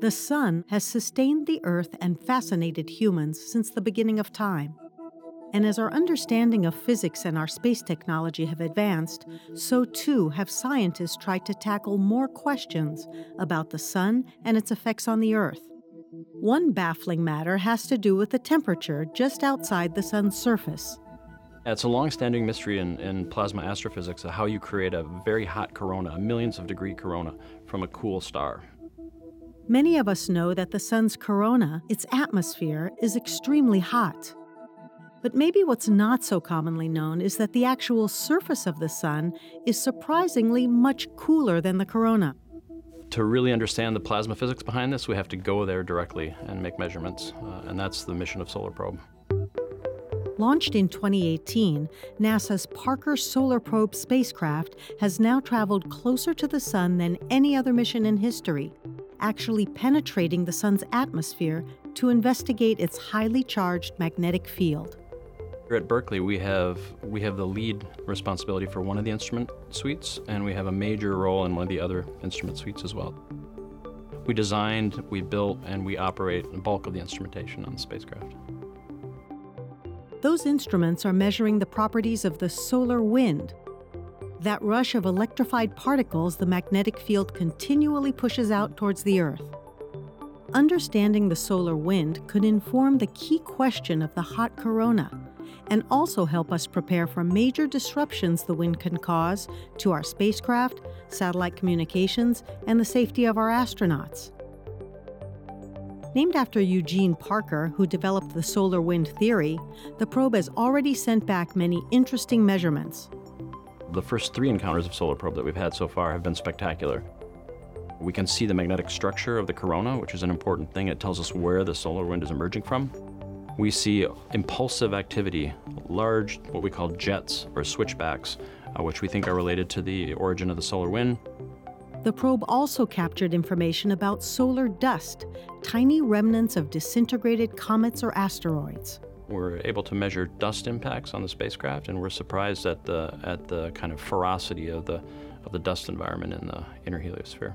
The sun has sustained the Earth and fascinated humans since the beginning of time. And as our understanding of physics and our space technology have advanced, so too have scientists tried to tackle more questions about the sun and its effects on the Earth. One baffling matter has to do with the temperature just outside the sun's surface. It's a long-standing mystery in, in plasma astrophysics of how you create a very hot corona, a millions of degree corona, from a cool star. Many of us know that the sun's corona, its atmosphere, is extremely hot. But maybe what's not so commonly known is that the actual surface of the sun is surprisingly much cooler than the corona. To really understand the plasma physics behind this, we have to go there directly and make measurements, uh, and that's the mission of Solar Probe. Launched in 2018, NASA's Parker Solar Probe spacecraft has now traveled closer to the Sun than any other mission in history, actually penetrating the Sun's atmosphere to investigate its highly charged magnetic field. Here at Berkeley, we have, we have the lead responsibility for one of the instrument suites, and we have a major role in one of the other instrument suites as well. We designed, we built, and we operate the bulk of the instrumentation on the spacecraft. Those instruments are measuring the properties of the solar wind, that rush of electrified particles the magnetic field continually pushes out towards the Earth. Understanding the solar wind could inform the key question of the hot corona and also help us prepare for major disruptions the wind can cause to our spacecraft, satellite communications, and the safety of our astronauts. Named after Eugene Parker, who developed the solar wind theory, the probe has already sent back many interesting measurements. The first three encounters of Solar Probe that we've had so far have been spectacular. We can see the magnetic structure of the corona, which is an important thing. It tells us where the solar wind is emerging from we see impulsive activity, large, what we call jets or switchbacks, uh, which we think are related to the origin of the solar wind. The probe also captured information about solar dust, tiny remnants of disintegrated comets or asteroids. We're able to measure dust impacts on the spacecraft, and we're surprised at the, at the kind of ferocity of the, of the dust environment in the inner heliosphere.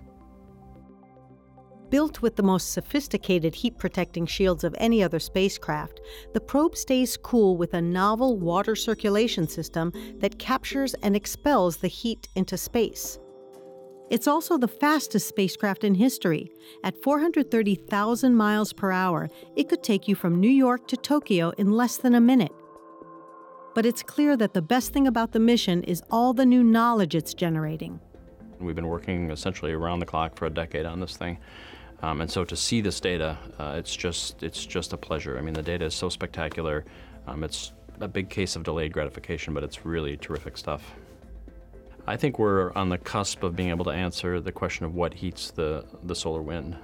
Built with the most sophisticated heat protecting shields of any other spacecraft, the probe stays cool with a novel water circulation system that captures and expels the heat into space. It's also the fastest spacecraft in history. At 430,000 miles per hour, it could take you from New York to Tokyo in less than a minute. But it's clear that the best thing about the mission is all the new knowledge it's generating. We've been working essentially around the clock for a decade on this thing. Um, and so to see this data, uh, it's just it's just a pleasure. I mean, the data is so spectacular. Um, it's a big case of delayed gratification, but it's really terrific stuff. I think we're on the cusp of being able to answer the question of what heats the, the solar wind.